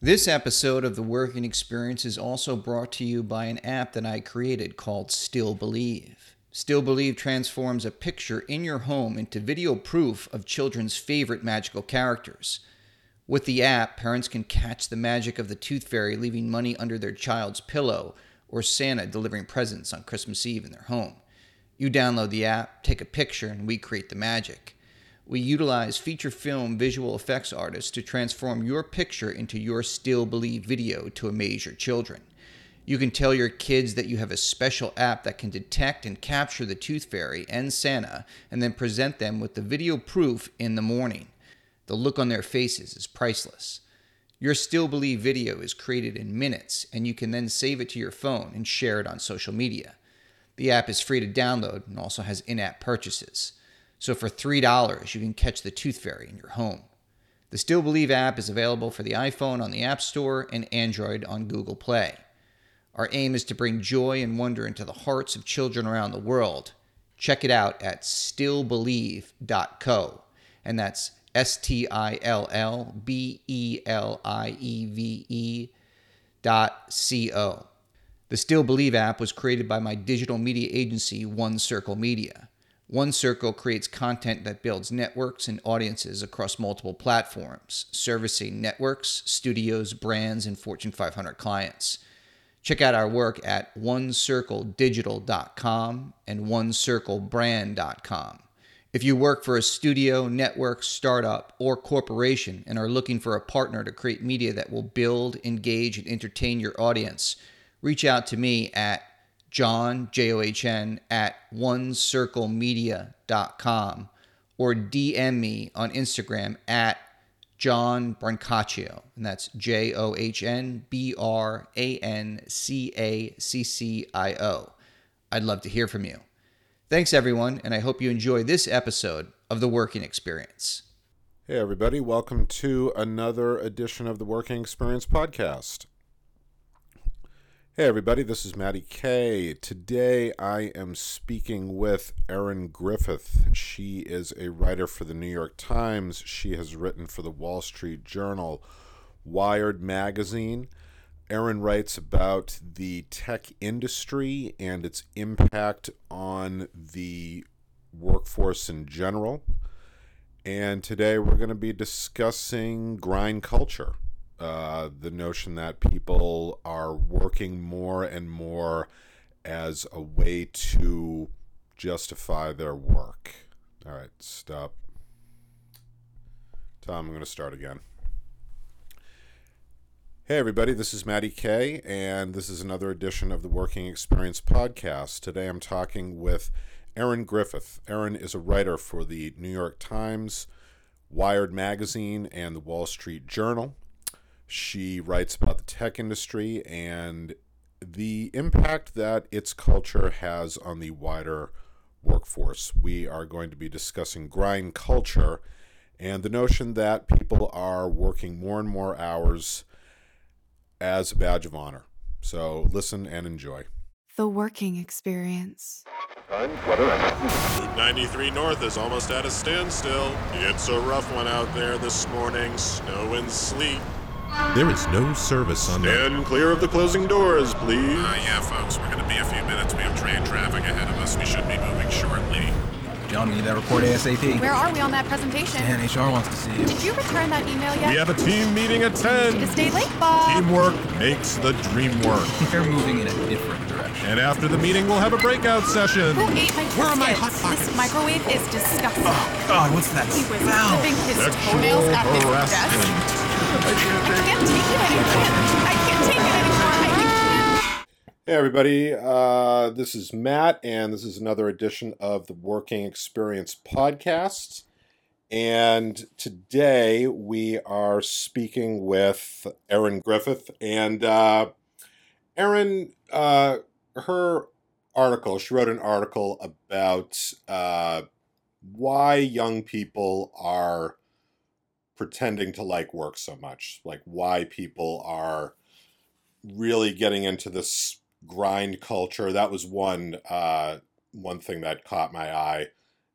This episode of The Working Experience is also brought to you by an app that I created called Still Believe. Still Believe transforms a picture in your home into video proof of children's favorite magical characters. With the app, parents can catch the magic of the tooth fairy leaving money under their child's pillow or Santa delivering presents on Christmas Eve in their home. You download the app, take a picture, and we create the magic we utilize feature film visual effects artists to transform your picture into your still believe video to amaze your children. You can tell your kids that you have a special app that can detect and capture the Tooth Fairy and Santa and then present them with the video proof in the morning. The look on their faces is priceless. Your Still Believe video is created in minutes and you can then save it to your phone and share it on social media. The app is free to download and also has in app purchases. So for $3, you can catch the Tooth Fairy in your home. The Still Believe app is available for the iPhone on the App Store and Android on Google Play. Our aim is to bring joy and wonder into the hearts of children around the world. Check it out at stillbelieve.co, and that's S T I L L B E L I E V E dot C O. The Still Believe app was created by my digital media agency, One Circle Media. One Circle creates content that builds networks and audiences across multiple platforms, servicing networks, studios, brands, and Fortune 500 clients. Check out our work at onecircledigital.com and onecirclebrand.com. If you work for a studio, network, startup, or corporation and are looking for a partner to create media that will build, engage, and entertain your audience, reach out to me at John, J O H N, at onecirclemedia.com or DM me on Instagram at John Brancaccio. And that's J O H N B R A N C A C C I O. I'd love to hear from you. Thanks, everyone, and I hope you enjoy this episode of The Working Experience. Hey, everybody, welcome to another edition of the Working Experience podcast. Hey everybody, this is Matty K. Today I am speaking with Erin Griffith. She is a writer for the New York Times. She has written for the Wall Street Journal, Wired Magazine. Erin writes about the tech industry and its impact on the workforce in general. And today we're going to be discussing grind culture uh, the notion that people are working more and more as a way to justify their work. All right, stop. Tom, I'm going to start again. Hey, everybody, this is Matty K, and this is another edition of the Working Experience podcast. Today I'm talking with Erin Griffith. Erin is a writer for the New York Times, Wired Magazine, and the Wall Street Journal. She writes about the tech industry and the impact that its culture has on the wider workforce. We are going to be discussing grind culture and the notion that people are working more and more hours as a badge of honor. So listen and enjoy. The working experience. Route 93 North is almost at a standstill. It's a rough one out there this morning. Snow and sleet. There is no service on the. Stand clear of the closing doors, please. Uh, yeah, folks, we're going to be a few minutes. We have train traffic ahead of us. We should be moving shortly. John, we need that report ASAP. Where are we on that presentation? And HR wants to see you. Did you return that email yet? We have a team meeting at 10. You stay late, Bob. Teamwork makes the dream work. They're moving in a different direction. And after the meeting, we'll have a breakout session. Who ate my Where are my biscuits? hot pockets? This microwave is disgusting. Oh, God, what's that He was smell? clipping his toenails at his desk. Hey, everybody. Uh, this is Matt, and this is another edition of the Working Experience podcast. And today we are speaking with Erin Griffith. And uh, Erin, uh, her article, she wrote an article about uh, why young people are pretending to like work so much, like why people are really getting into this grind culture. That was one uh, one thing that caught my eye,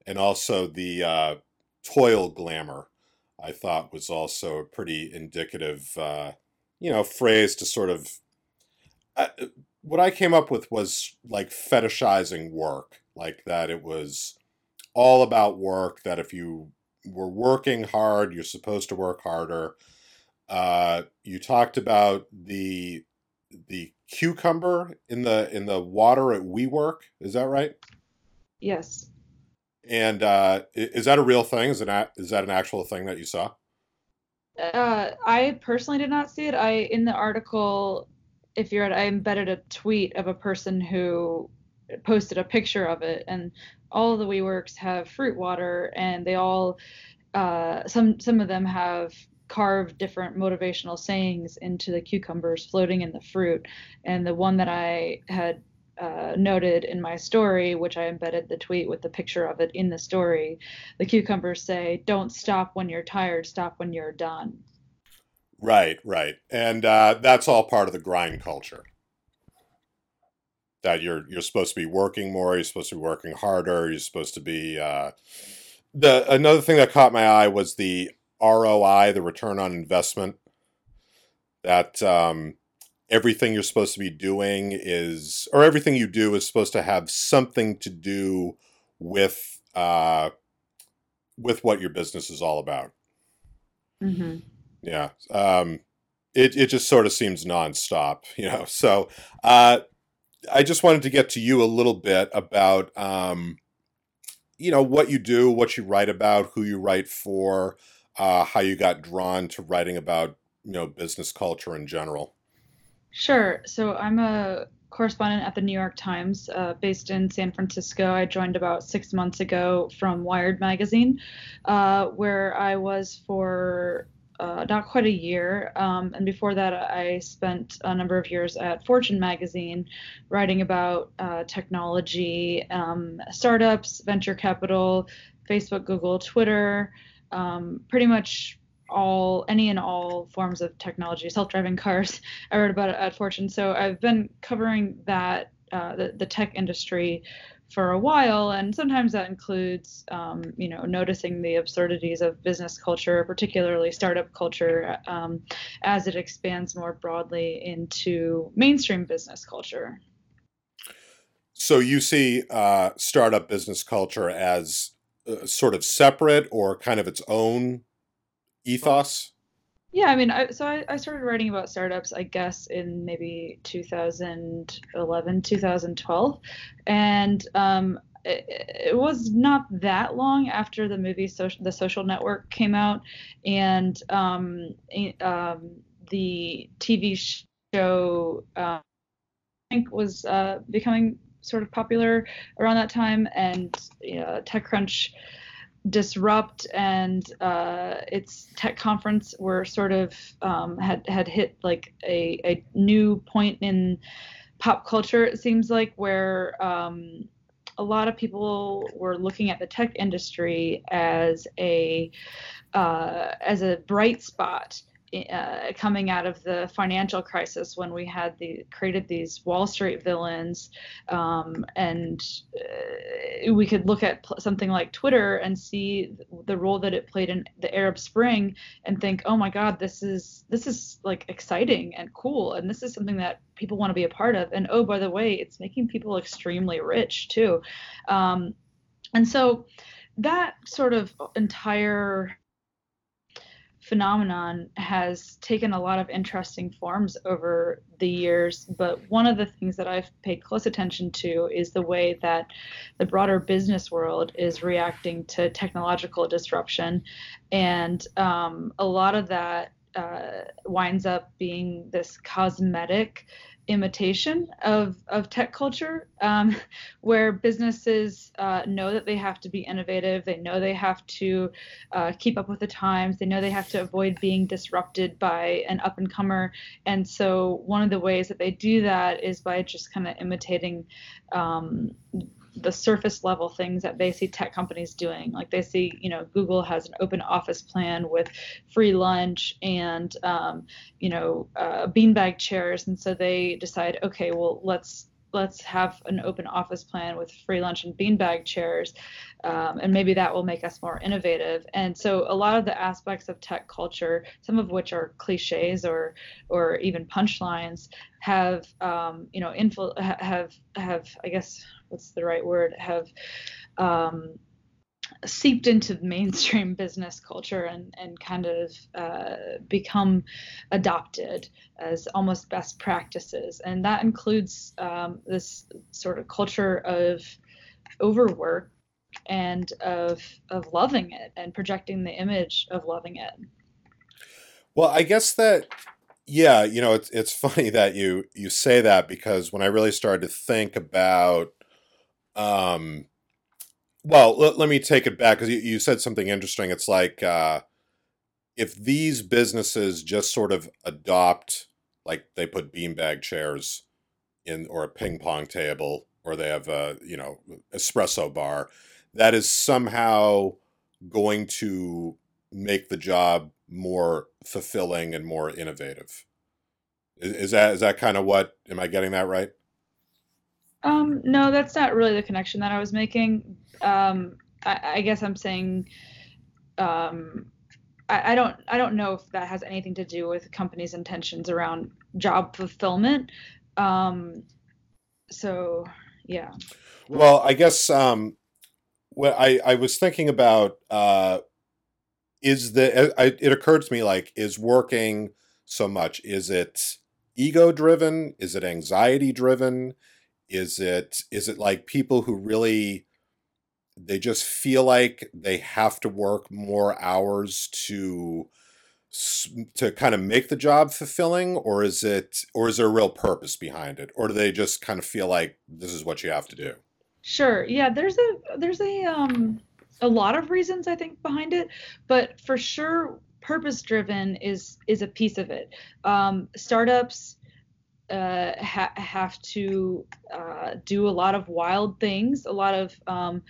and also the uh, toil glamour. I thought was also a pretty indicative, uh, you know, phrase to sort of. Uh, what I came up with was like fetishizing work, like that it was all about work. That if you were working hard, you're supposed to work harder. Uh, you talked about the the cucumber in the in the water at WeWork. Is that right? Yes. And uh, is that a real thing? Is it is that an actual thing that you saw? Uh, I personally did not see it. I in the article, if you're at, I embedded a tweet of a person who posted a picture of it, and all the WeWorks have fruit water, and they all, uh, some some of them have carved different motivational sayings into the cucumbers floating in the fruit, and the one that I had uh, noted in my story, which I embedded the tweet with the picture of it in the story, the cucumbers say, "Don't stop when you're tired. Stop when you're done." Right, right, and uh, that's all part of the grind culture. That you're you're supposed to be working more. You're supposed to be working harder. You're supposed to be. Uh, the another thing that caught my eye was the ROI, the return on investment. That um, everything you're supposed to be doing is, or everything you do is supposed to have something to do with uh, with what your business is all about. Mm-hmm. Yeah, um, it it just sort of seems nonstop, you know. So uh, I just wanted to get to you a little bit about, um, you know, what you do, what you write about, who you write for, uh, how you got drawn to writing about, you know, business culture in general. Sure. So I'm a correspondent at the New York Times, uh, based in San Francisco. I joined about six months ago from Wired Magazine, uh, where I was for uh, not quite a year. Um, and before that, I spent a number of years at Fortune Magazine writing about uh, technology, um, startups, venture capital, Facebook, Google, Twitter, um, pretty much all any and all forms of technology, self-driving cars. I wrote about it at Fortune, so I've been covering that uh, the, the tech industry for a while, and sometimes that includes, um, you know, noticing the absurdities of business culture, particularly startup culture, um, as it expands more broadly into mainstream business culture. So you see uh, startup business culture as uh, sort of separate or kind of its own ethos? Yeah, I mean, I, so I, I started writing about startups, I guess, in maybe 2011, 2012, and um, it, was not that long after the movie social, The Social Network came out, and um, um, the TV show uh, I think was uh, becoming sort of popular around that time, and you know, TechCrunch disrupt and uh, its tech conference were sort of um, had had hit like a, a new point in pop culture it seems like where um, a lot of people were looking at the tech industry as a uh, as a bright spot uh, coming out of the financial crisis when we had the created these Wall Street villains, um, and uh, we could look at pl- something like Twitter and see the role that it played in the Arab Spring and think, oh my God, this is this is like exciting and cool, and this is something that people want to be a part of. And oh, by the way, it's making people extremely rich too, um, and so that sort of entire phenomenon has taken a lot of interesting forms over the years. But one of the things that I've paid close attention to is the way that the broader business world is reacting to technological disruption. And um, a lot of that uh, winds up being this cosmetic imitation of, of tech culture um, where businesses uh, know that they have to be innovative. They know they have to uh, keep up with the times. They know they have to avoid being disrupted by an up and comer and so one of the ways that they do that is by just kind of imitating um, the surface level things that they see tech companies doing. Like they see, you know, Google has an open office plan with free lunch and, um, you know, uh, beanbag chairs, and so they decide, okay, well, let's let's have an open office plan with free lunch and beanbag chairs um, and maybe that will make us more innovative and so a lot of the aspects of tech culture some of which are cliches or or even punchlines have um, you know influ- have have i guess what's the right word have um, seeped into mainstream business culture and, and kind of uh, become adopted as almost best practices. And that includes um, this sort of culture of overwork and of, of loving it and projecting the image of loving it. Well, I guess that yeah, you know, it's it's funny that you you say that because when I really started to think about um well, let, let me take it back because you, you said something interesting. It's like uh, if these businesses just sort of adopt, like they put beanbag chairs in, or a ping pong table, or they have a you know espresso bar, that is somehow going to make the job more fulfilling and more innovative. Is, is that is that kind of what? Am I getting that right? Um, no, that's not really the connection that I was making. Um, I, I guess I'm saying, um, I, I don't, I don't know if that has anything to do with companies' intentions around job fulfillment. Um, so, yeah. Well, I guess um, what I I was thinking about uh, is the I, it occurred to me like is working so much is it ego driven is it anxiety driven is it is it like people who really they just feel like they have to work more hours to to kind of make the job fulfilling or is it or is there a real purpose behind it? Or do they just kind of feel like this is what you have to do sure yeah there's a there's a um a lot of reasons i think behind it but for sure purpose driven is is a piece of it. Um startups uh, ha- have to uh, do a lot of wild things, a lot of um,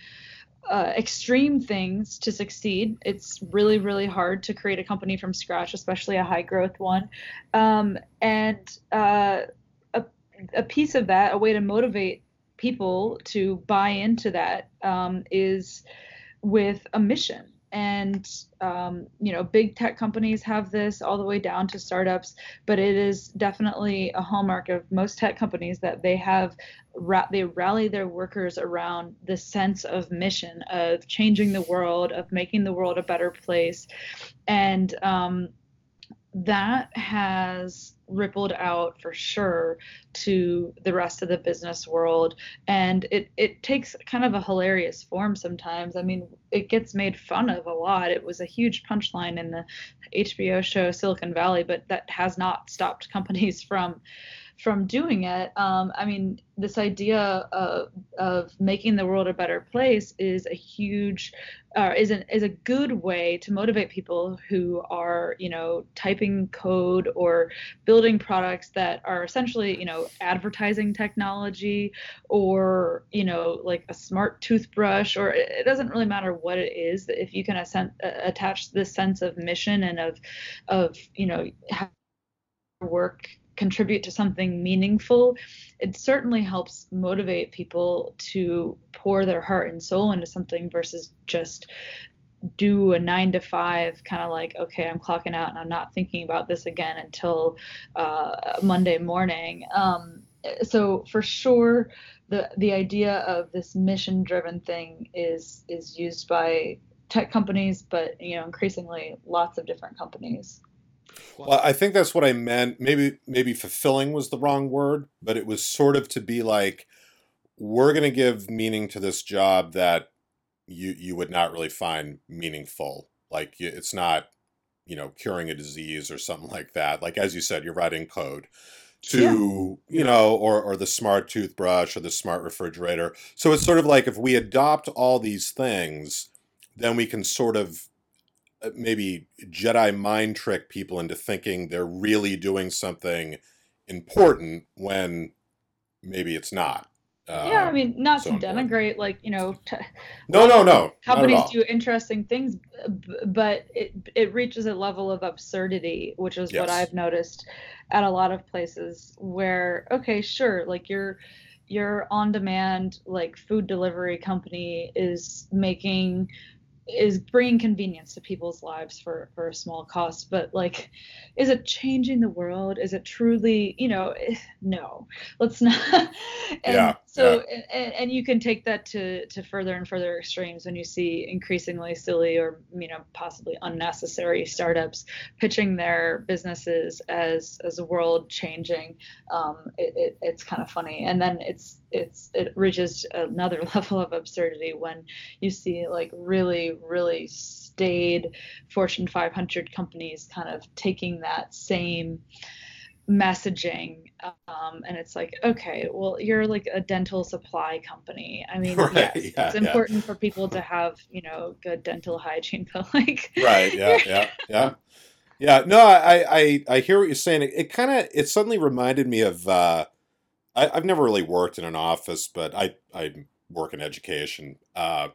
uh, extreme things to succeed. It's really, really hard to create a company from scratch, especially a high growth one. Um, and uh, a, a piece of that, a way to motivate people to buy into that, um, is with a mission and um, you know big tech companies have this all the way down to startups but it is definitely a hallmark of most tech companies that they have they rally their workers around the sense of mission of changing the world of making the world a better place. And um, that has rippled out for sure to the rest of the business world. And it it takes kind of a hilarious form sometimes. I mean it gets made fun of a lot. It was a huge punchline in the hbo show silicon valley but that has not stopped companies from from doing it. Um, I mean, this idea of, of making the world a better place is a huge, uh, is an, is a good way to motivate people who are, you know, typing code or building products that are essentially, you know, advertising technology or, you know, like a smart toothbrush or it doesn't really matter what it is. If you can uh, attach this sense of mission and of, of, you know, work contribute to something meaningful, it certainly helps motivate people to pour their heart and soul into something versus just do a nine to five kind of like okay i'm clocking out and i'm not thinking about this again until uh, monday morning. Um, so for sure the the idea of this mission driven thing is is used by tech companies but you know increasingly lots of different companies well, I think that's what I meant. Maybe maybe fulfilling was the wrong word, but it was sort of to be like we're going to give meaning to this job that you you would not really find meaningful. Like it's not, you know, curing a disease or something like that. Like as you said, you're writing code to yeah. you know or or the smart toothbrush or the smart refrigerator. So it's sort of like if we adopt all these things, then we can sort of maybe Jedi mind trick people into thinking they're really doing something important when maybe it's not. Uh, yeah, I mean, not so to denigrate, like you know. T- no, no, no. Companies do interesting things, but it it reaches a level of absurdity, which is yes. what I've noticed at a lot of places. Where okay, sure, like you're your on-demand like food delivery company is making is bringing convenience to people's lives for for a small cost but like is it changing the world? Is it truly you know eh, no let's not. And Yeah, so And, and you can take that to to further and further extremes when you see increasingly silly or you know possibly unnecessary startups pitching their businesses as as a world changing. Um, it, it, it's kind of funny. And then it's it's it reaches another level of absurdity when you see like really really staid fortune 500 companies kind of taking that same messaging um, and it's like okay well you're like a dental supply company. I mean Right, yes yeah, it's yeah. important for people to have you know good dental hygiene but like right yeah yeah yeah. Yeah no i i i hear what you're saying. It, it kind of it suddenly reminded me of uh I, i've never really worked in an office but i i work in education. Uh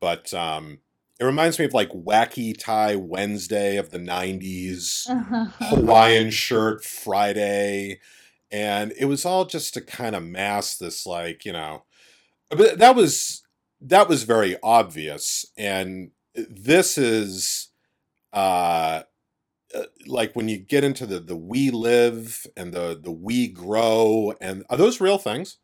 but um it reminds me of like wacky tie wednesday of the 90s hawaiian shirt friday and it was all just to kind of mask this like you know but that was that was very obvious and this is uh uh, like when you get into the the we live and the the we grow and are those real things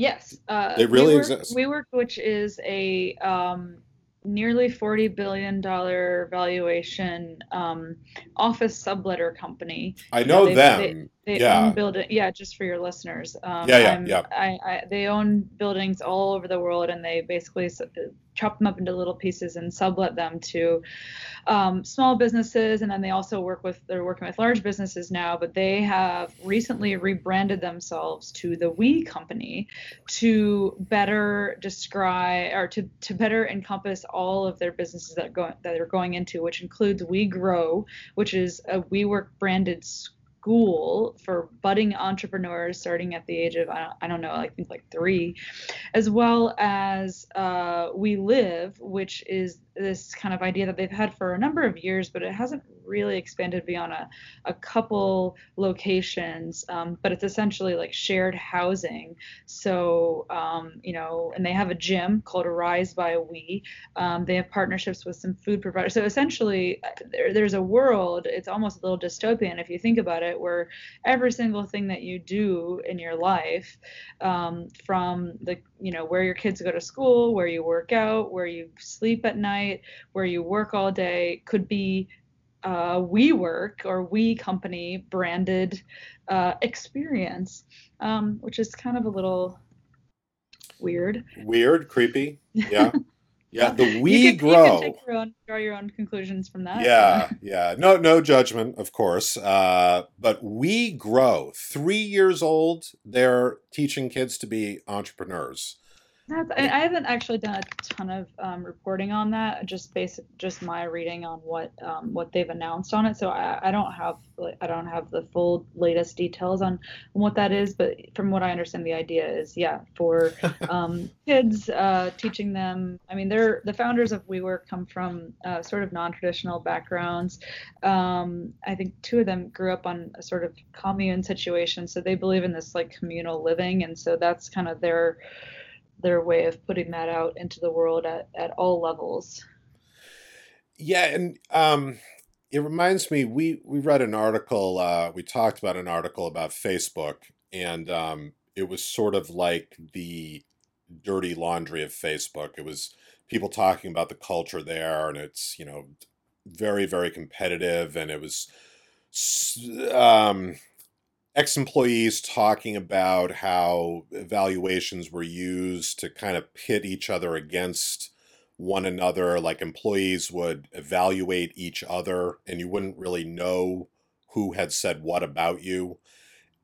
Yes, uh, They really WeWork, exist. WeWork, which is a um, nearly forty billion dollar valuation um, office subletter company. i You know they- them They, they yeah own building. Yeah, just for your listeners. Um, Yeah, yeah, I'm- yeah. I, I, they own buildings all over the world, and they basically chop them up into little pieces and sublet them to um, small businesses, and then they also work with they're working with large businesses now. But they have recently rebranded themselves to the We Company to better describe or to, to better encompass all of their businesses that are going that they're going into, which includes We Grow, which is a WeWork branded school for budding entrepreneurs starting at the age of I don't, I don't know I think like three, as well as uh, We Live, which is this kind of idea that they've had for a number of years, but it hasn't really expanded beyond a, a couple locations. Um, but it's essentially like shared housing. So, um, you know, and they have a gym called Rise by We. Um, they have partnerships with some food providers. So essentially, there, there's a world, it's almost a little dystopian if you think about it, where every single thing that you do in your life, um, from the, you know, where your kids go to school, where you work out, where you sleep at night, where you work all day, could be uh, WeWork or We Company branded uh, experience, um, which is kind of a little weird. weird creepy yeah yeah. The You we can- You grow. can take your own, draw your own conclusions from that. yeah yeah. No no judgment of course uh but we grow. Three years old they're teaching kids to be entrepreneurs That's, I, I haven't actually done a ton of um, reporting on that. Just basic, just my reading on what um, what they've announced on it. So I, I don't have I don't have the full latest details on what that is. But from what I understand, the idea is yeah for um, kids, uh, teaching them. I mean, they're the founders of WeWork come from uh, sort of non-traditional backgrounds. Um, I think two of them grew up on a sort of commune situation, so they believe in this like communal living, and so that's kind of their their way of putting that out into the world at, at all levels. Yeah, and um, it reminds me we we read an article. Uh, we talked about an article about Facebook, and um, it was sort of like the dirty laundry of Facebook. It was people talking about the culture there, and it's you know very very competitive, and it was s- um, ex-employees talking about how evaluations were used to kind of pit each other against one another like employees would evaluate each other and you wouldn't really know who had said what about you.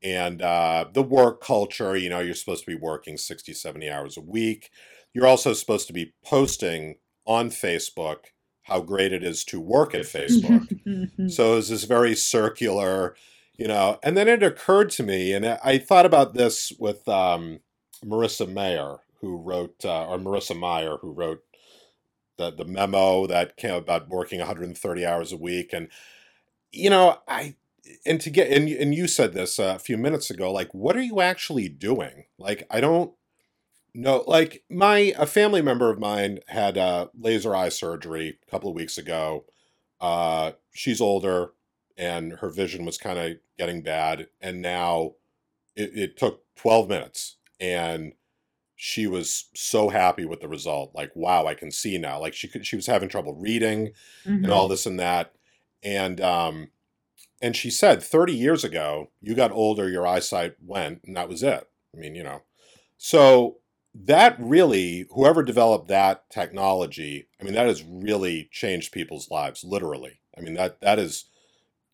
And uh, the work culture you know you're supposed to be working 60 70 hours a week. You're also supposed to be posting on facebook how great it is to work at facebook. So it was this very circular you know and then it occurred to me and i thought about this with um, marissa mayer who wrote uh, or marissa meyer who wrote the, the memo that came about working 130 hours a week and you know i and to get and and you said this a few minutes ago. Like, what are you actually doing? Like, I don't know. Like, my a family member of mine had laser eye surgery a couple of weeks ago. Uh, she's older, and her vision was kind of getting bad, and now it, it took twelve minutes, and she was so happy with the result. Like, wow, I can see now. Like she could, she was having trouble reading Mhm. and all this and that. And um and she said 30 years ago, you got older, your eyesight went, and that was it. I mean, you know. So that really, whoever developed that technology, I mean, that has really changed people's lives, literally. I mean, that that is,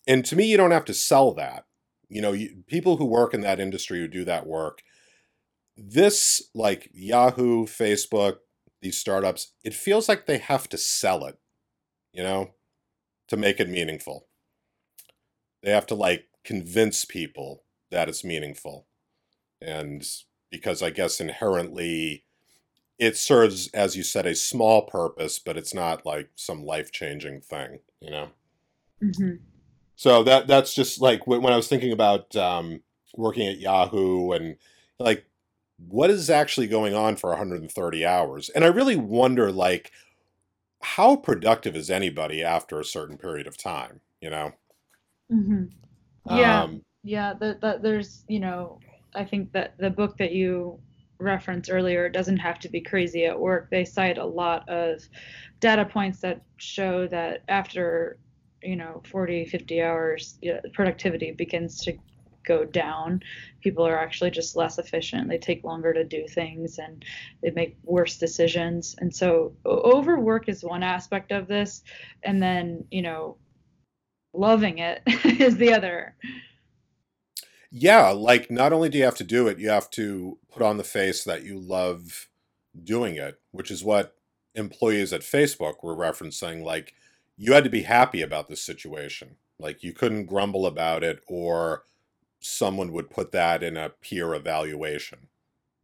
and to me, you don't have to sell that. You know, you, people who work in that industry who do that work, this like Yahoo, Facebook, these startups, it feels like they have to sell it, you know, to make it meaningful. They have to like convince people that it's meaningful. And because I guess inherently it serves, as you said, a small purpose, but it's not like some life changing thing, you know? Mhm. So that that's just like when, when I was thinking about um, working at Yahoo and like what is actually going on for 130 hours, and I really wonder like how productive is anybody after a certain period of time, you know? Mhm. Yeah. Um, Yeah, that that there's, you know, I think that the book that you referenced earlier doesn't have to be crazy at work. They cite a lot of data points that show that after, you know, 40, 50 hours, yeah, productivity begins to go down. People are actually just less efficient. They take longer to do things and they make worse decisions. And so overwork is one aspect of this. And then, you know, loving it is the other. yeah, like not only do you have to do it, you have to put on the face that you love doing it, which is what employees at Facebook were referencing. Like you had to be happy about this situation. Like you couldn't grumble about it or someone would put that in a peer evaluation.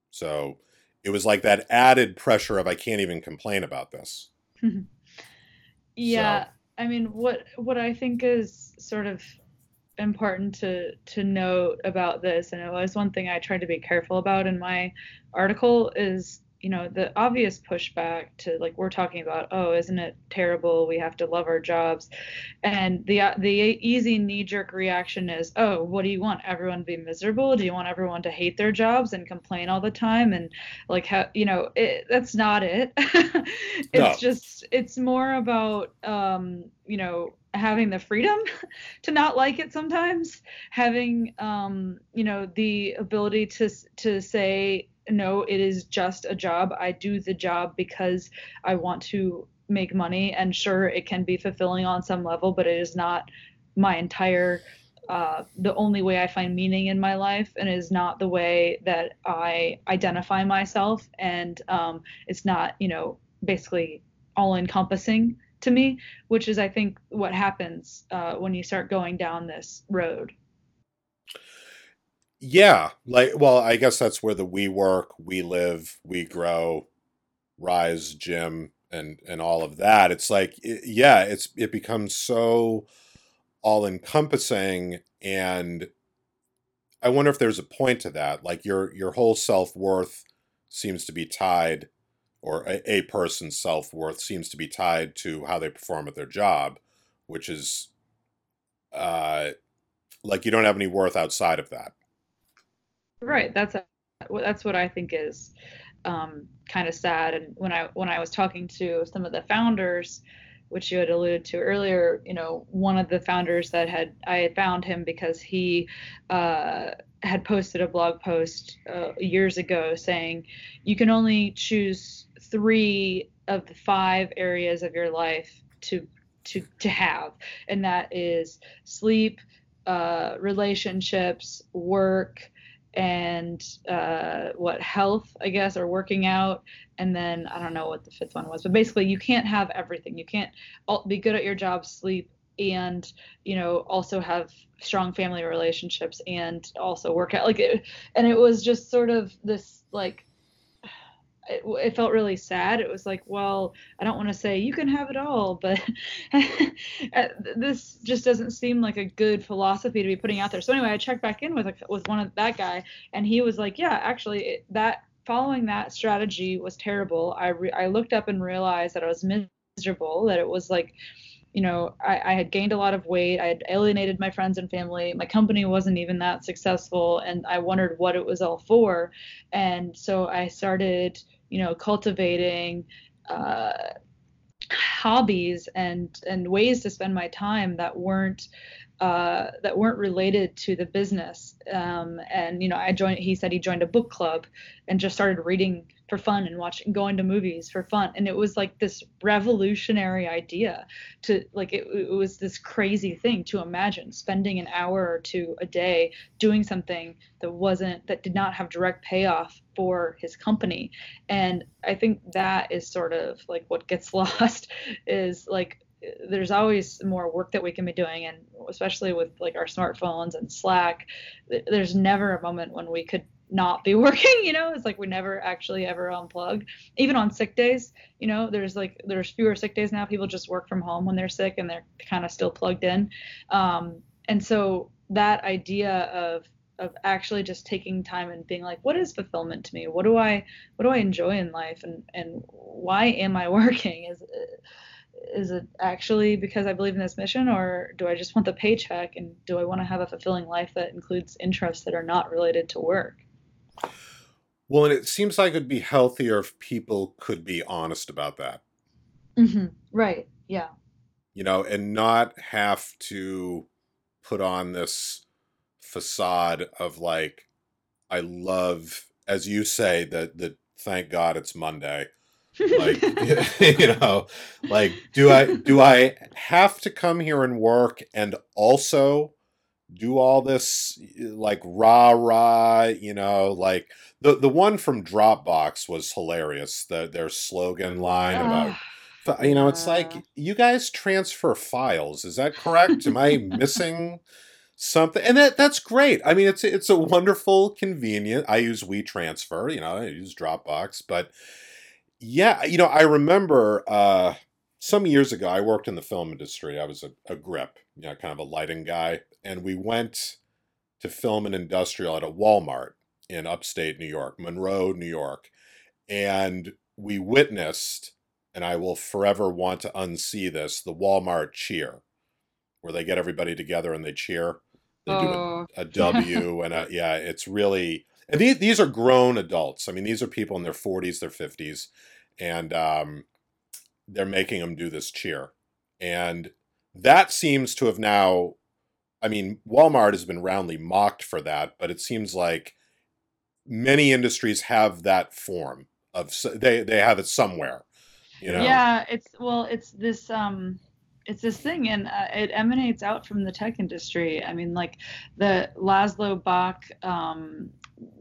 So it was like that added pressure of I can't even complain about this. Yeah, I mean, what what I think is sort of important to to note about this, and it was one thing I tried to be careful about in my article, is you know the obvious pushback to like we're talking about, oh, isn't it terrible? We have to love our jobs, and the uh, the easy knee jerk reaction is, oh, what do you want? Everyone to be miserable? Do you want everyone to hate their jobs and complain all the time and like how you know it, that's not it. it's No. just it's more about um, you know having the freedom to not like it sometimes having um, you know the ability to to say no it is just a job i do the job because i want to make money and sure it can be fulfilling on some level but it is not my entire uh, the only way I find meaning in my life, and is not the way that I identify myself, and um, it's not, you know, basically all encompassing to me, which is, I think, what happens uh, when you start going down this road. Yeah, like well, I guess that's where the we work, we live, we grow, rise, gym, and and all of that. It's like i yeah, it's it becomes so all encompassing, and I wonder if there's a point to that. Like your your whole self worth seems to be tied, or a, a person's self worth seems to be tied to how they perform at their job, which is uh like you don't have any worth outside of that. Right. That's that's what I think is um, kind of sad. And when I when I was talking to some of the founders, which you had alluded to earlier, you know, one of the founders that had I had found him because he uh, had posted a blog post uh, years ago saying you can only choose three of the five areas of your life to to to have, and that is sleep, uh, relationships, work and uh, what health, I guess, or working out, and then I don't know what the fifth one was, but basically you can't have everything. You can't be good at your job, sleep, and you know also have strong family relationships and also work out like it, and it was just sort of this like it, it felt really sad. It was like, well, I don't want to say you can have it all, but this just doesn't seem like a good philosophy to be putting out there. So anyway, I checked back in with with one of that guy, and he was like, yeah, actually, it, that following that strategy was terrible. I re- I looked up and realized that I was miserable. That it was like you know, I, I, had gained a lot of weight. I had alienated my friends and family. My company wasn't even that successful, and I wondered what it was all for. And so I started, you know, cultivating uh, hobbies and and ways to spend my time that weren't uh, that weren't related to the business. Um, and you know, I joined. He said he joined a book club and just started reading for fun and watching going to movies for fun. And it was like this revolutionary idea to like it, it, was this crazy thing to imagine spending an hour or two a day doing something that wasn't that did not have direct payoff for his company. And i think that is sort of like what gets lost is like there's always more work that we can be doing. And especially with like our smartphones and slack there's never a moment when we could not be working you know? It's like we never actually ever unplug even on sick days you know there's like there's fewer sick days now. People just work from home when they're sick and they're kind of still plugged in. Um, and so that idea of of actually just taking time and being like what is fulfillment to me? What do i what do i enjoy in life? And and why am i working? Is is it actually because I believe in this mission, or do I just want the paycheck? And do I want to have a fulfilling life that includes interests that are not related to work? Well, and it seems like it'd be healthier if people could be honest about that. Mm-hmm. Right. Yeah. You know, and not have to put on this facade of like, I love, as you say, that that thank God it's Monday. like you know like do i do i have to come here and work and also do all this like rah rah you know like the the one from Dropbox was hilarious. The their slogan line about you know, it's like you guys transfer files. Is that correct? Am I missing something? And that that's great. I mean, it's it's a wonderful, convenient. I use WeTransfer. You know, I use Dropbox, but yeah, you know, I remember uh, some years ago. I worked in the film industry. I was a, a grip, you know, kind of a lighting guy, and we went to film an industrial at a Walmart in upstate New York, Monroe, New York. And we witnessed, and I will forever want to unsee this, the Walmart cheer, where they get everybody together and they cheer. They oh. do a, oh. a W and a, yeah, it's really, and these, these are grown adults. I mean, these are people in their 40s, their 50s, and um, they're making them do this cheer. And that seems to have now, I mean, Walmart has been roundly mocked for that, but it seems like many industries have that form of they they have it somewhere you know yeah it's well it's this um it's this thing and uh, it emanates out from the tech industry i mean like the laszlo bock um,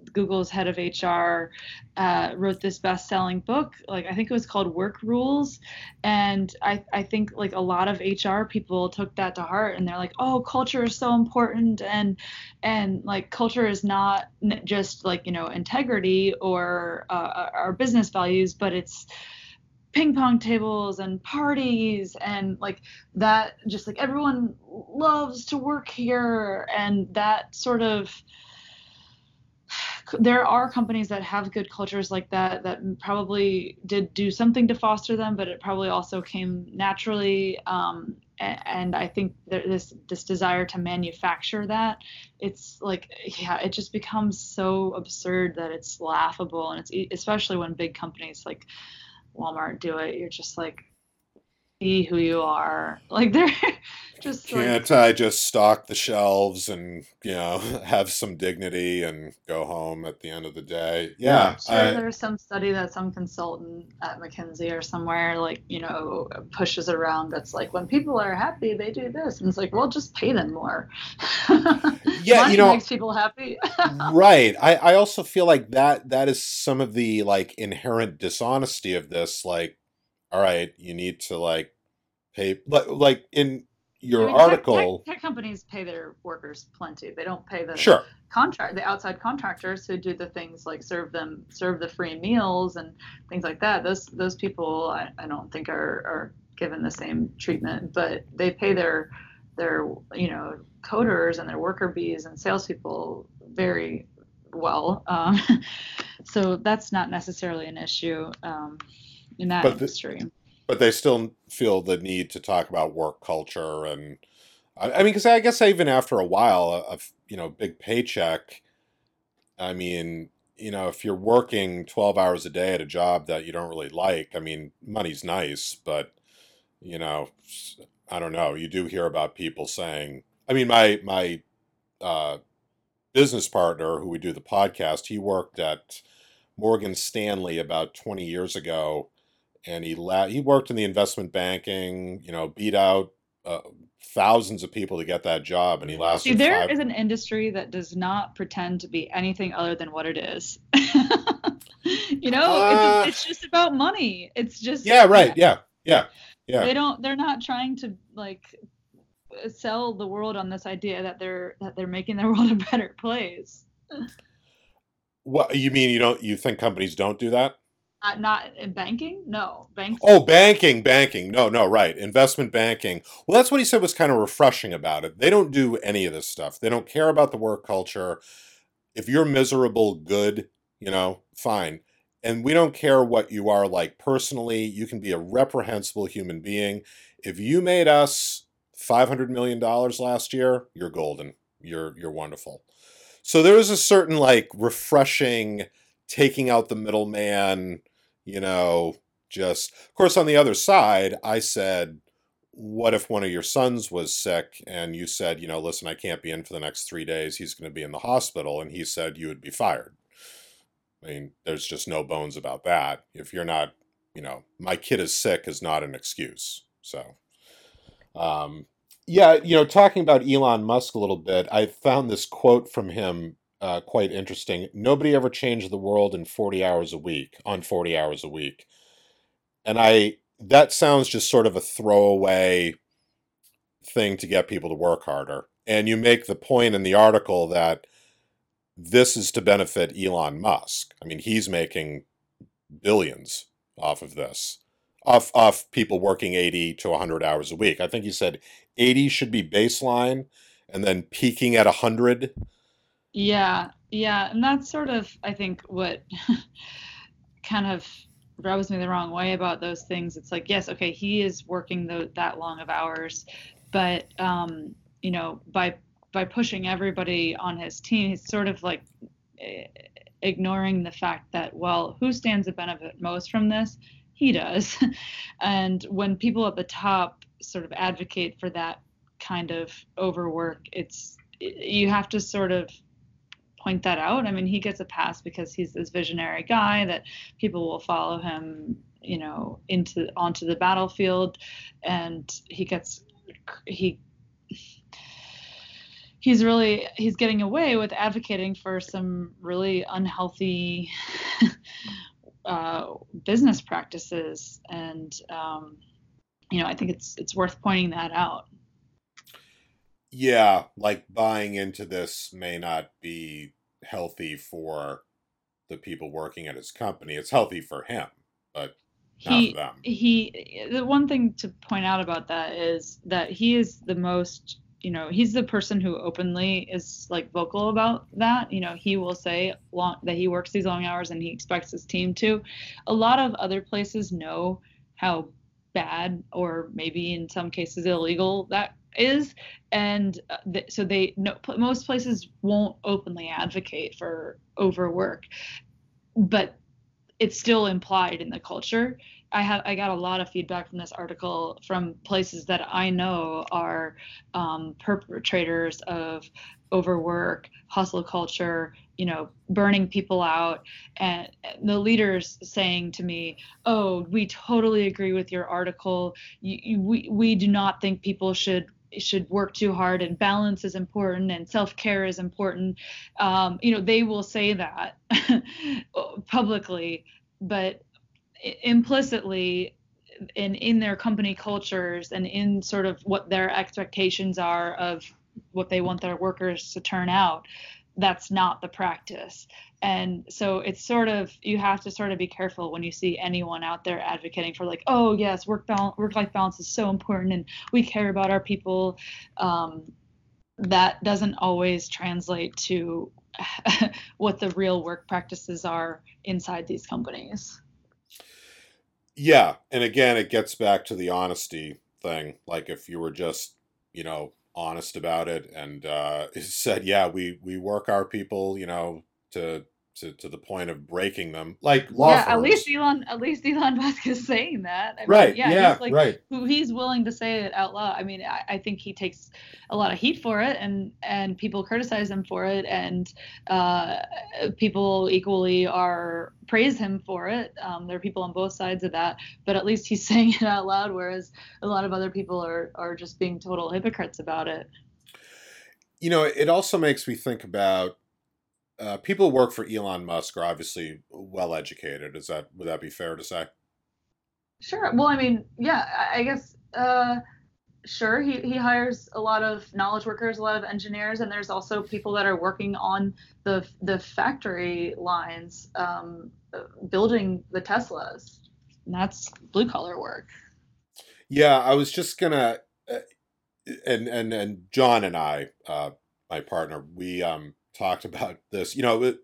Google's head of HR, uh, wrote this best-selling book. Like I think it was called Work Rules, and I I think like a lot of HR people took that to heart, and they're like, oh, culture is so important, and and like culture is not just like you know integrity or uh, our business values, but it's ping pong tables and parties and like that just like everyone loves to work here. And that sort of there are companies that have good cultures like that that probably did do something to foster them, but it probably also came naturally. Um, and, I think this this desire to manufacture that, it's like yeah, it just becomes so absurd that it's laughable, and it's especially when big companies like Walmart do it. You're just like, be who you are. Like they're just can't like, I just stock the shelves and you know have some dignity and go home at the end of the day? Yeah, sure. I, there's some study that some consultant at McKinsey or somewhere like you know pushes around that's like when people are happy they do this and it's like well just pay them more. yeah, Money you know makes people happy. right. I I also feel like that that is some of the like inherent dishonesty of this like all right, you need to like pay like in your I mean, tech- article. Tech, tech companies pay their workers plenty. They don't pay the Sure. contract the outside contractors who do the things like serve them serve the free meals and things like that. Those those people I, I don't think are, are given the same treatment, but they pay their their you know coders and their worker bees and salespeople very well. Um, so that's not necessarily an issue um, in that But the- but they still feel the need to talk about work culture and I, I mean, because I guess even after a while of you know big paycheck, I mean, you know, if you're working twelve hours a day at a job that you don't really like, I mean, money's nice, but you know, I don't know. You do hear about people saying, I mean, my my uh, business partner who we do the podcast, he worked at Morgan Stanley about twenty years ago and he la- he worked in the investment banking, you know, beat out uh, thousands of people to get that job, and he lasted See, there five. is an industry that does not pretend to be anything other than what it is. you know, Uh, it's, it's just about money. It's just yeah, right. Yeah, yeah, yeah. They don't. They're not trying to like sell the world on this idea that they're that they're making their world a better place. What you mean? You don't? You think companies don't do that? Uh, not in banking. No, banks. Oh, banking, banking. No, no, right. Investment banking. Well, that's what he said was kind of refreshing about it. They don't do any of this stuff. They don't care about the work culture. If you're miserable, good, you know, fine. And we don't care what you are like personally. You can be a reprehensible human being. If you made us $500 million last year, you're golden. You're you're wonderful. So there is a certain like refreshing taking out the middleman, you know, just of course on the other side, I said, what if one of your sons was sick and you said, you know, listen, I can't be in for the next three days. He's going to be in the hospital. And he said you would be fired. I mean, there's just no bones about that. If you're not, you know, my kid is sick is not an excuse. So, um, yeah, you know, talking about Elon Musk a little bit, I found this quote from him uh, quite interesting. Nobody ever changed the world in 40 hours a week, on 40 hours a week. And I, that sounds just sort of a throwaway thing to get people to work harder. And you make the point in the article that this is to benefit Elon Musk. I mean, he's making billions off of this, off off people working 80 to 100 hours a week. I think he said 80 should be baseline and then peaking at 100 Yeah, yeah, and that's sort of I think what kind of rubs me the wrong way about those things. It's like, yes, okay, he is working the, that long of hours, but um, you know, by by pushing everybody on his team, he's sort of like eh, ignoring the fact that well, who stands to benefit most from this? He does. and when people at the top sort of advocate for that kind of overwork, it's you have to sort of point that out. I mean, he gets a pass because he's this visionary guy that people will follow him, you know, into onto the battlefield, and he gets he he's really he's getting away with advocating for some really unhealthy uh, business practices, and um, you know, I think it's it's worth pointing that out. Yeah, like buying into this may not be healthy for the people working at his company. It's healthy for him, but not he for them. he the one thing to point out about that is that he is the most you know he's the person who openly is like vocal about that you know he will say long that he works these long hours and he expects his team to a lot of other places know how bad or maybe in some cases illegal that is and uh, th- so they no most places won't openly advocate for overwork but it's still implied in the culture I have I got a lot of feedback from this article from places that I know are um, perpetrators of overwork, hustle culture, you know, burning people out, and the leaders saying to me, "Oh, we totally agree with your article. You, you, we we do not think people should." Should work too hard and balance is important and self-care is important. Um, you know they will say that publicly but implicitly in in their company cultures and in sort of what their expectations are of what they want their workers to turn out that's not the practice and so it's sort of you have to sort of be careful when you see anyone out there advocating for like oh yes work balance work life balance is so important and we care about our people um, that doesn't always translate to what the real work practices are inside these companies Yeah, and again, it gets back to the honesty thing. Like if you were just, you know, honest about it and uh, said, "Yeah, we we work our people," you know, to to to the point of breaking them, like law yeah, at least Elon, at least Elon Musk is saying that. I mean, Right, yeah, yeah, he's like, right. Who he's willing to say it out loud. I mean, I, I think he takes a lot of heat for it, and and people criticize him for it, and uh, people equally are praise him for it. Um, there are people on both sides of that, but at least he's saying it out loud, whereas a lot of other people are are just being total hypocrites about it. You know, it also makes me think about uh, people who work for Elon Musk are obviously well educated. Is that would that be fair to say? Sure. Well, I mean, yeah, I guess, uh, sure, he, he hires a lot of knowledge workers, a lot of engineers, and there's also people that are working on the the factory lines, um, building the Teslas. And that's blue collar work. Yeah, I was just gonna, uh, and and and John and I, uh, my partner, we um talked about this. You know, it,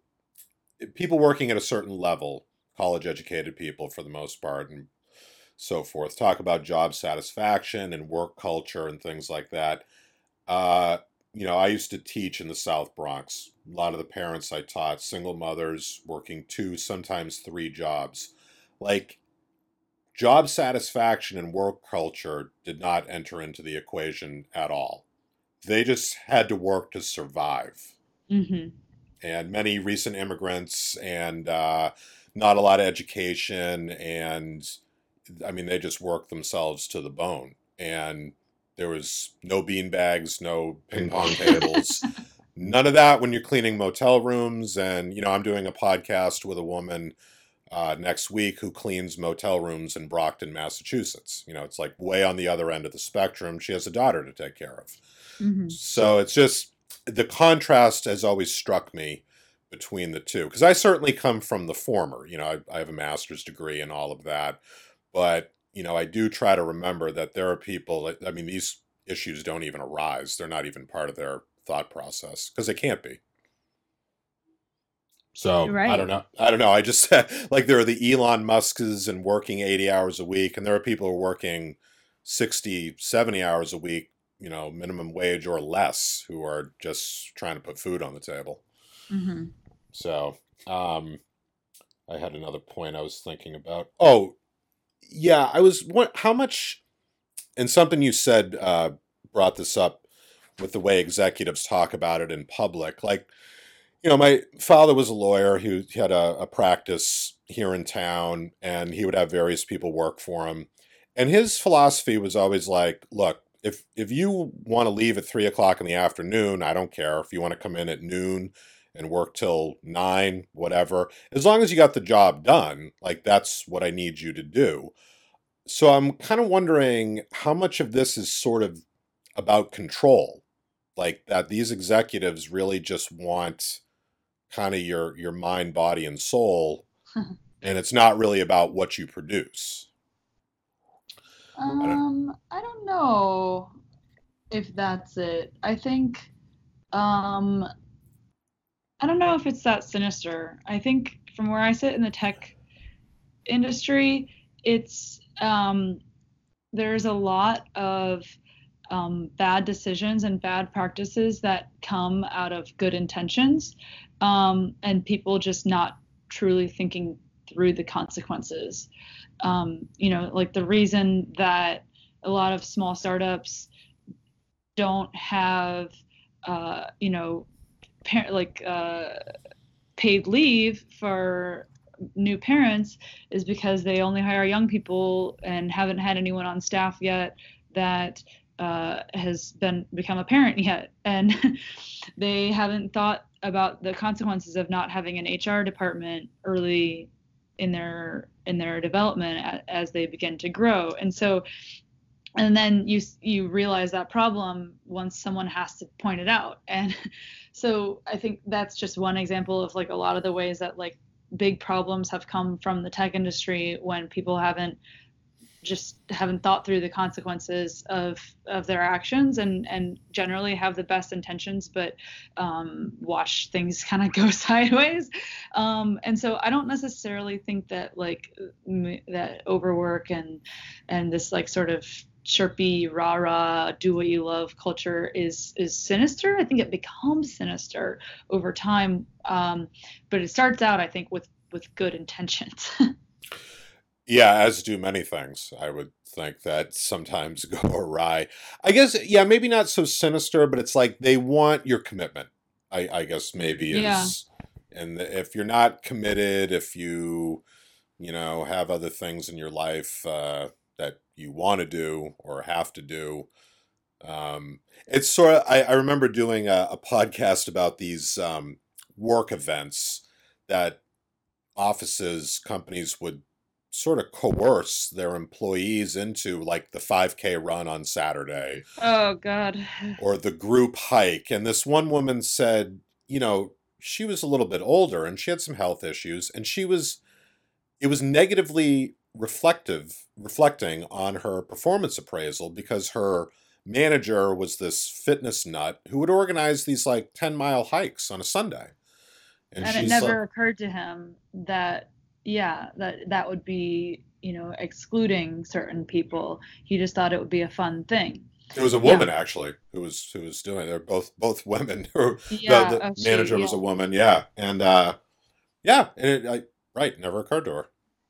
people working at a certain level, college educated people for the most part, and so forth, talk about job satisfaction and work culture and things like that. Uh, you know, I used to teach in the South Bronx. A lot of the parents I taught, single mothers working two, sometimes three jobs. Like job satisfaction and work culture did not enter into the equation at all. They just had to work to survive. Hmm And many recent immigrants and uh, not a lot of education, and I mean, they just worked themselves to the bone. And there was no bean bags, no ping pong tables, none of that when you're cleaning motel rooms. And, you know, I'm doing a podcast with a woman uh, next week who cleans motel rooms in Brockton, Massachusetts. You know, it's like way on the other end of the spectrum. She has a daughter to take care of. hmm So it's just the contrast has always struck me between the two because I certainly come from the former. You know, I, I have a master's degree and all of that, but you know, I do try to remember that there are people. That, I mean, these issues don't even arise; they're not even part of their thought process because they can't be. So I don't know. I don't know. I just like there are the Elon Musks and working 80 hours a week, and there are people who are working 60, 70 hours a week, you know, minimum wage or less, who are just trying to put food on the table. hmm So, um, I had another point I was thinking about. Oh, yeah, I was what how much and something you said uh brought this up with the way executives talk about it in public. Like, you know, my father was a lawyer who had a, a practice here in town and he would have various people work for him. And his philosophy was always like, look, if if you want to leave at three o'clock in the afternoon, I don't care. If you want to come in at noon and work till nine, whatever, as long as you got the job done, like that's what I need you to do. So I'm kind of wondering how much of this is sort of about control, like that these executives really just want kind of your your mind, body, and soul, and it's not really about what you produce. Um, I don't know if that's it. I think, um, I don't know if it's that sinister. I think from where I sit in the tech industry, it's um, there's a lot of um, bad decisions and bad practices that come out of good intentions, um, and people just not truly thinking through the consequences. Um, you know, like the reason that a lot of small startups don't have, uh, you know, like uh, paid leave for new parents is because they only hire young people and haven't had anyone on staff yet that uh, has been become a parent yet, and they haven't thought about the consequences of not having an HR department early in their in their development as they begin to grow. And so and then you you realize that problem once someone has to point it out. And so i think that's just one example of like a lot of the ways that like big problems have come from the tech industry when people haven't just haven't thought through the consequences of of their actions and and generally have the best intentions but um, watch things kind of go sideways. Um, and so i don't necessarily think that like m- that overwork and and this like sort of chirpy rah rah do what you love culture is is sinister. I think it becomes sinister over time um, but it starts out i think with with good intentions Yeah, as do many things. I would think that sometimes go awry. I guess, yeah, maybe not so sinister, but it's like they want your commitment. I, I guess maybe Yeah. is, and if you're not committed, if you, you know, have other things in your life uh, that you want to do or have to do, um, it's sort of. I, I remember doing a, a podcast about these um, work events that offices, companies would sort of coerce their employees into like the 5k run on Saturday oh god. or the group hike and this one woman said you know she was a little bit older and she had some health issues and she was it was negatively reflective reflecting on her performance appraisal because her manager was this fitness nut who would organize these like 10 mile hikes on a Sunday. And, it uh, never like- occurred to him that yeah that that would be you know excluding certain people he just thought it would be a fun thing It was a woman actually who was who was doing. it. They're both both women. Yeah, the, the oh, she- manager was yeah. a woman. Yeah, and uh, yeah, and it, I, right never occurred to her.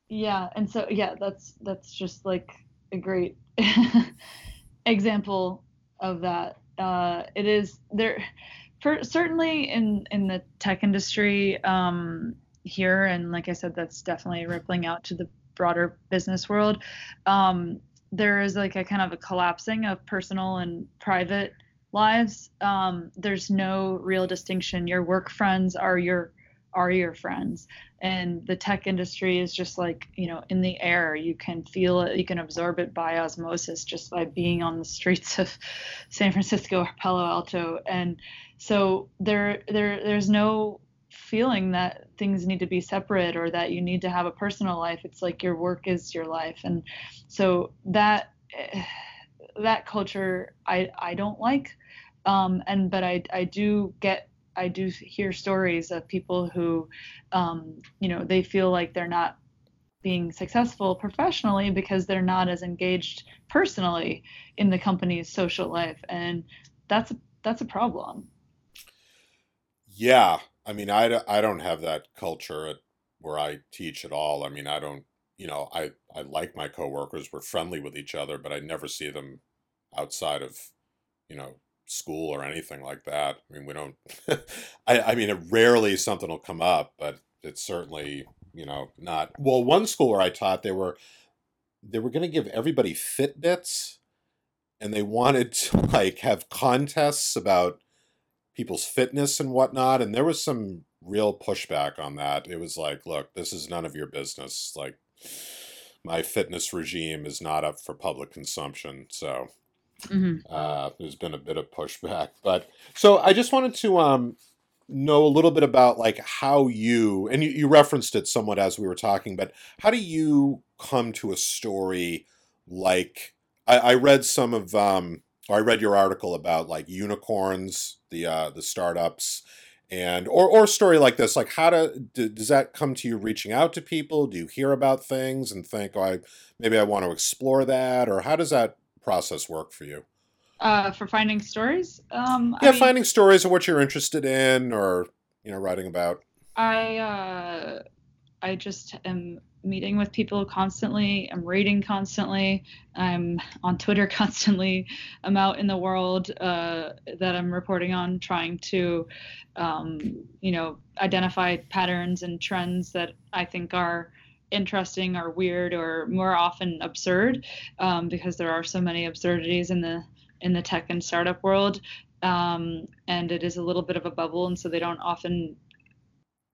yeah and so yeah that's that's just like a great example of that uh it is there for certainly in in the tech industry um here and like i said that's definitely rippling out to the broader business world. Um there is like a kind of a collapsing of personal and private lives. Um there's no real distinction. Your work friends are your are your friends. And the tech industry is just like you know in the air. You can feel it. You can absorb it by osmosis just by being on the streets of san francisco or palo alto. And so there there there's no feeling that things need to be separate or that you need to have a personal life it's like your work is your life. And so that eh, that culture i i don't like. Um and but i i do get I do hear stories of people who, um, you know, they feel like they're not being successful professionally because they're not as engaged personally in the company's social life, and that's that's a problem. Yeah, I mean, I don't have that culture at where I teach at all. I mean, I don't, you know, I I like my coworkers. We're friendly with each other, but I never see them outside of, you know, school or anything like that. I mean, we don't. I I mean, it rarely something will come up, but it's certainly you know not. Well, one school where I taught, they were they were going to give everybody Fitbits, and they wanted to like have contests about people's fitness and whatnot, and there was some real pushback on that. It was like, look, this is none of your business. Like, my fitness regime is not up for public consumption, so Mhm. uh, there's been a bit of pushback. But so I just wanted to um, know a little bit about like how you and you, you referenced it somewhat as we were talking, but how do you come to a story like I, I read some of um, or I read your article about like unicorns, the uh, the startups. And or or a story like this, like how to d- does that come to you reaching out to people? Do you hear about things and think, oh, I maybe I want to explore that, or how does that process work for you? Uh, for finding stories, um, I Yeah, mean, finding stories of what you're interested in, or you know, writing about. I uh, I just am meeting with people constantly. I'm reading constantly. I'm on Twitter constantly. I'm out in the world uh, that I'm reporting on, trying to, um, you know, identify patterns and trends that I think are interesting or weird or more often absurd, um, because there are so many absurdities in the in the tech and startup world. Um, and it is a little bit of a bubble, and so they don't often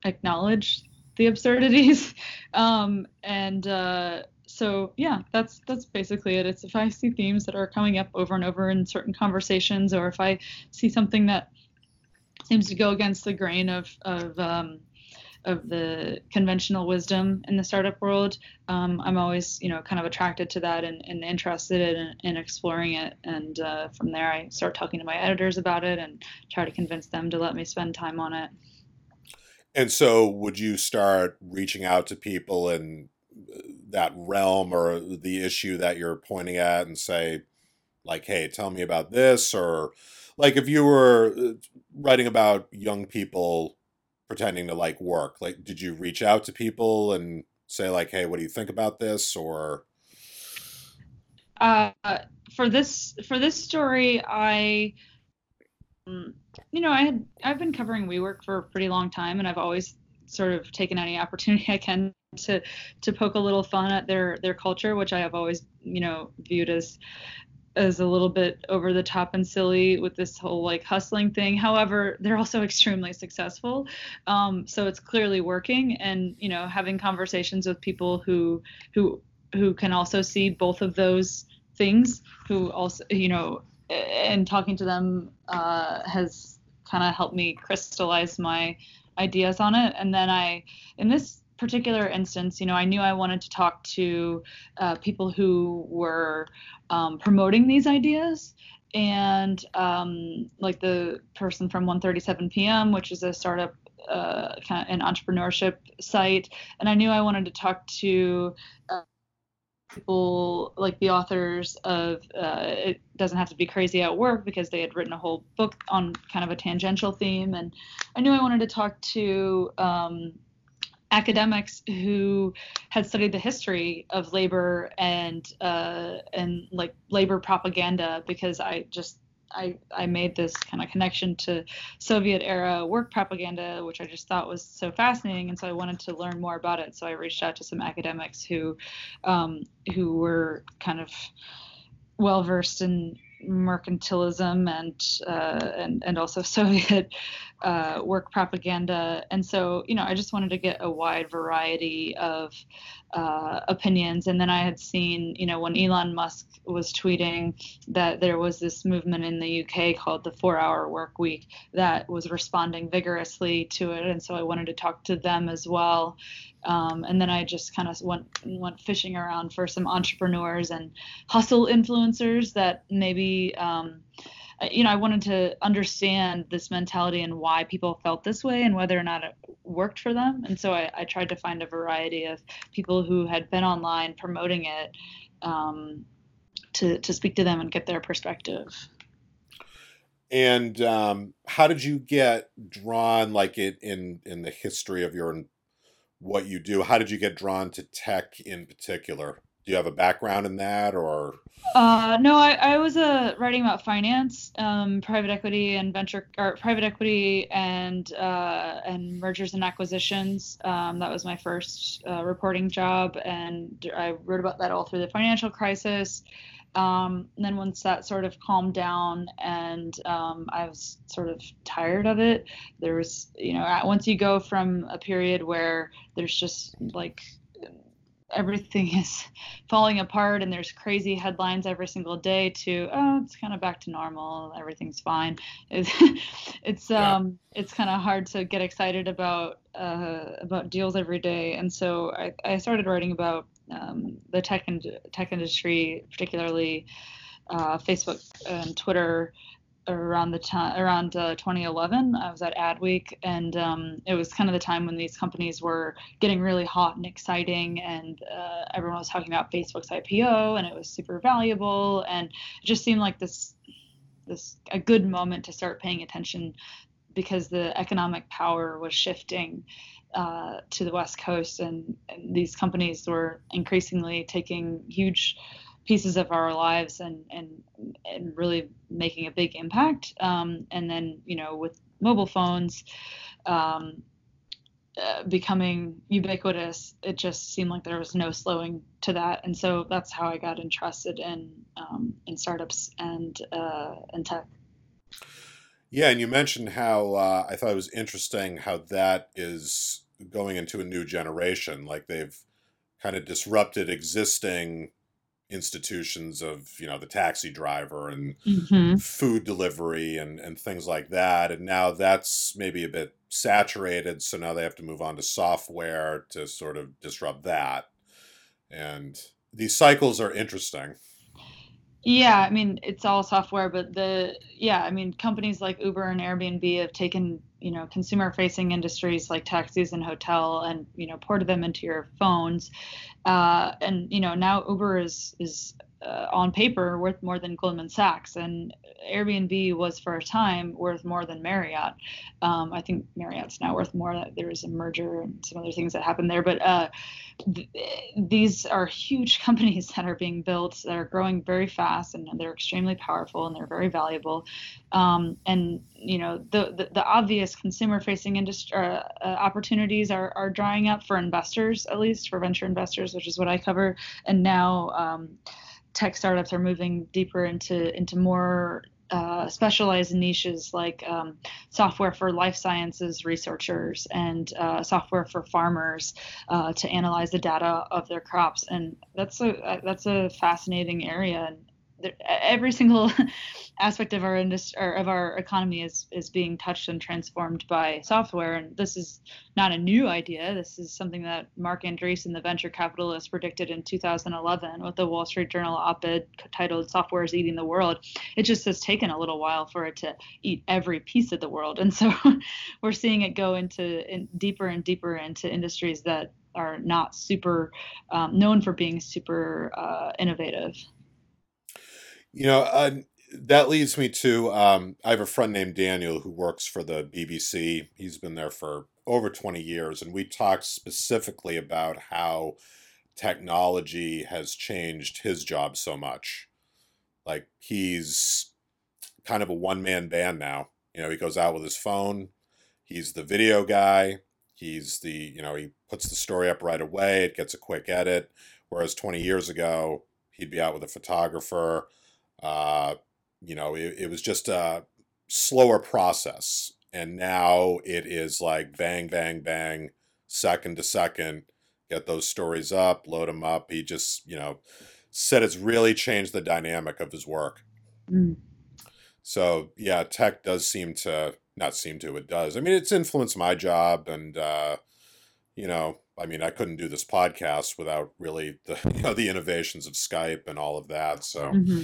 acknowledge the absurdities. Um, and uh, so yeah, that's that's basically it. It's if I see themes that are coming up over and over in certain conversations, or if I see something that seems to go against the grain of of um, of the conventional wisdom in the startup world, um, I'm always, you know, kind of attracted to that and, and interested in, in exploring it. And uh, from there, I start talking to my editors about it and try to convince them to let me spend time on it. And so, would you start reaching out to people in uh, that realm or the issue that you're pointing at and say, like, hey, tell me about this? Or, like, if you were uh, writing about young people pretending to like work like did you reach out to people and say like hey what do you think about this or uh, for this for this story i um, you know i had i've been covering WeWork for a pretty long time and i've always sort of taken any opportunity i can to to poke a little fun at their their culture which i have always you know viewed as as a little bit over the top and silly with this whole like hustling thing. However, they're also extremely successful. Um, so it's clearly working and you know having conversations with people who who who can also see both of those things who also you know and talking to them uh, has kind of helped me crystallize my ideas on it and then i in this particular instance, you know, I knew I wanted to talk to uh, people who were um, promoting these ideas. And um, like the person from 1:37 p.m., which is a startup uh, kind of an entrepreneurship site, and I knew I wanted to talk to uh, people like the authors of uh, it doesn't have to be crazy at work because they had written a whole book on kind of a tangential theme. And i knew i wanted to talk to um, academics who had studied the history of labor and uh, and like labor propaganda because I just I, I made this kind of connection to Soviet era work propaganda, which I just thought was so fascinating, and so I wanted to learn more about it. So I reached out to some academics who um, who were kind of well versed in mercantilism and uh, and and also Soviet uh, work propaganda. And so, you know, I just wanted to get a wide variety of uh, opinions. And then I had seen, you know, when Elon Musk was tweeting that there was this movement in the UK called the Four Hour Work Week that was responding vigorously to it. And so I wanted to talk to them as well. Um, and then I just kind of went went fishing around for some entrepreneurs and hustle influencers that maybe um, you know, I wanted to understand this mentality and why people felt this way and whether or not it worked for them. And so I, I tried to find a variety of people who had been online promoting it um, to, to speak to them and get their perspective. And um, how did you get drawn, like it in in the history of your what you do? How did you get drawn to tech in particular? Do you have a background in that, or? Uh, no, I, I was uh, writing about finance, um, private equity, and venture, or private equity and uh, and mergers and acquisitions. Um, that was my first uh, reporting job, and I wrote about that all through the financial crisis. Um, and then once that sort of calmed down and um, I was sort of tired of it, there was, you know, once you go from a period where there's just like everything is falling apart and there's crazy headlines every single day to oh it's kind of back to normal. Everything's fine. It's it's yeah. um it's kind of hard to get excited about uh, about deals every day. And so I, I started writing about um, the tech and tech industry particularly uh, Facebook and Twitter around the time around uh, 2011 i was at adweek and um, it was kind of the time when these companies were getting really hot and exciting and uh, everyone was talking about facebook's ipo and it was super valuable and it just seemed like this this a good moment to start paying attention because the economic power was shifting uh, to the west coast and, and these companies were increasingly taking huge pieces of our lives and and and really making a big impact. Um, and then you know with mobile phones um, uh, becoming ubiquitous, it just seemed like there was no slowing to that. And so that's how I got interested in um, in startups and uh, tech. Yeah, and you mentioned how uh, I thought it was interesting how that is going into a new generation. Like they've kind of disrupted existing institutions of you know the taxi driver and Mm-hmm. food delivery and and things like that. And now that's maybe a bit saturated so now they have to move on to software to sort of disrupt that. And these cycles are interesting. Yeah, I mean it's all software, but the yeah, I mean companies like Uber and Airbnb have taken you know consumer facing industries like taxis and hotel and you know ported them into your phones, uh, and you know now Uber is is uh, on paper worth more than Goldman Sachs and Airbnb was for a time worth more than Marriott. Um, I think Marriott's now worth more. There was a merger and some other things that happened there, but uh, th- these are huge companies that are being built that are growing very fast and they're extremely powerful and they're very valuable. Um, and you know the, the, the obvious consumer facing industry uh, uh, opportunities are, are drying up for investors at least for venture investors which is what i cover. And now um, tech startups are moving deeper into into more uh, specialized niches like um, software for life sciences researchers and uh, software for farmers uh, to analyze the data of their crops. And that's a that's a fascinating area. And every single aspect of our industry of our economy is is being touched and transformed by software. And this is not a new idea. This is something that Marc Andreessen the venture capitalist predicted in 2011 with the Wall Street Journal op-ed titled software is eating the world. It just has taken a little while for it to eat every piece of the world. And so we're seeing it go into in, deeper and deeper into industries that are not super um, known for being super uh, innovative you know uh, that leads me to um, i have a friend named daniel who works for the bbc he's been there for over 20 years and we talked specifically about how technology has changed his job so much. Like he's kind of a one-man band now. You know he goes out with his phone he's the video guy he's the you know he puts the story up right away it gets a quick edit whereas 20 years ago he'd be out with a photographer uh, you know, it, it was just a slower process. And now it is like bang, bang, bang, second to second, get those stories up, load them up. He just, you know, said it's really changed the dynamic of his work. Mm. So, yeah, tech does seem to, not seem to, it does. I mean, it's influenced my job and, uh, you know, I mean, I couldn't do this podcast without really the, you know, the innovations of Skype and all of that. So, Mm-hmm.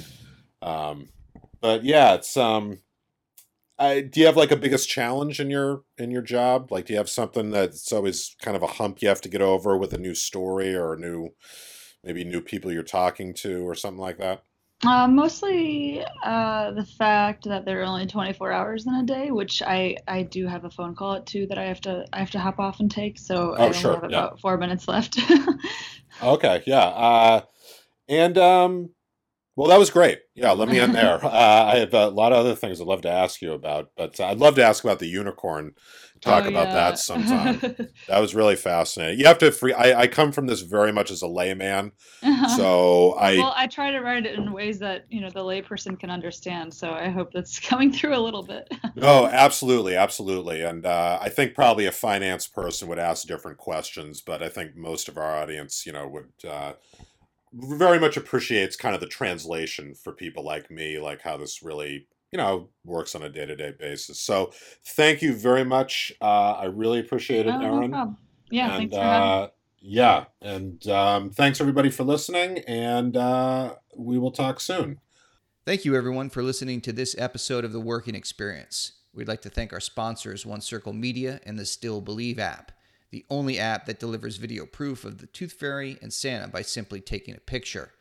Um, but yeah, it's um, I do you have like a biggest challenge in your in your job? Like, do you have something that's always kind of a hump you have to get over with a new story or a new, maybe new people you're talking to or something like that? Uh, mostly uh, the fact that there are only 24 hours in a day, which I I do have a phone call at two that I have to I have to hop off and take. So I Oh, only sure, have yeah. about four minutes left. Okay, yeah. Uh, and um, well, that was great. Yeah, let me end there. Uh, I have a lot of other things I'd love to ask you about, but I'd love to ask about the unicorn. Talk Oh, about yeah. that sometime. that was really fascinating. You have to free. I, I come from this very much as a layman, so I well, I try to write it in ways that you know the layperson can understand. So I hope that's coming through a little bit. Oh, absolutely, absolutely. And uh, I think probably a finance person would ask different questions, but I think most of our audience, you know, would uh, very much appreciates kind of the translation for people like me, like how this really, you know, works on a day to day basis. So thank you very much. Uh, I really appreciate it, Oh, no Yeah, and, thanks for having me. uh, yeah, and um, thanks everybody for listening, and uh, we will talk soon. Thank you, everyone, for listening to this episode of The Working Experience. We'd like to thank our sponsors, One Circle Media and the Still Believe app, the only app that delivers video proof of the Tooth Fairy and Santa by simply taking a picture.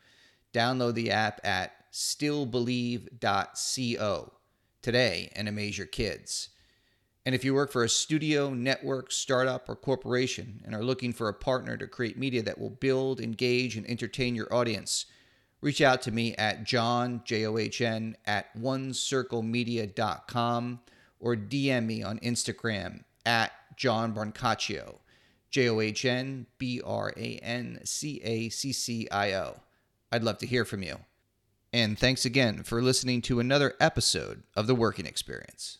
Download the app at stillbelieve.co today and amaze your kids. And if you work for a studio, network, startup, or corporation and are looking for a partner to create media that will build, engage, and entertain your audience, reach out to me at john, J-O-H-N, at onecirclemedia.com or DM me on Instagram at John Brancaccio, J-O-H-N-B-R-A-N-C-A-C-C-I-O. I'd love to hear from you. And thanks again for listening to another episode of The Working Experience.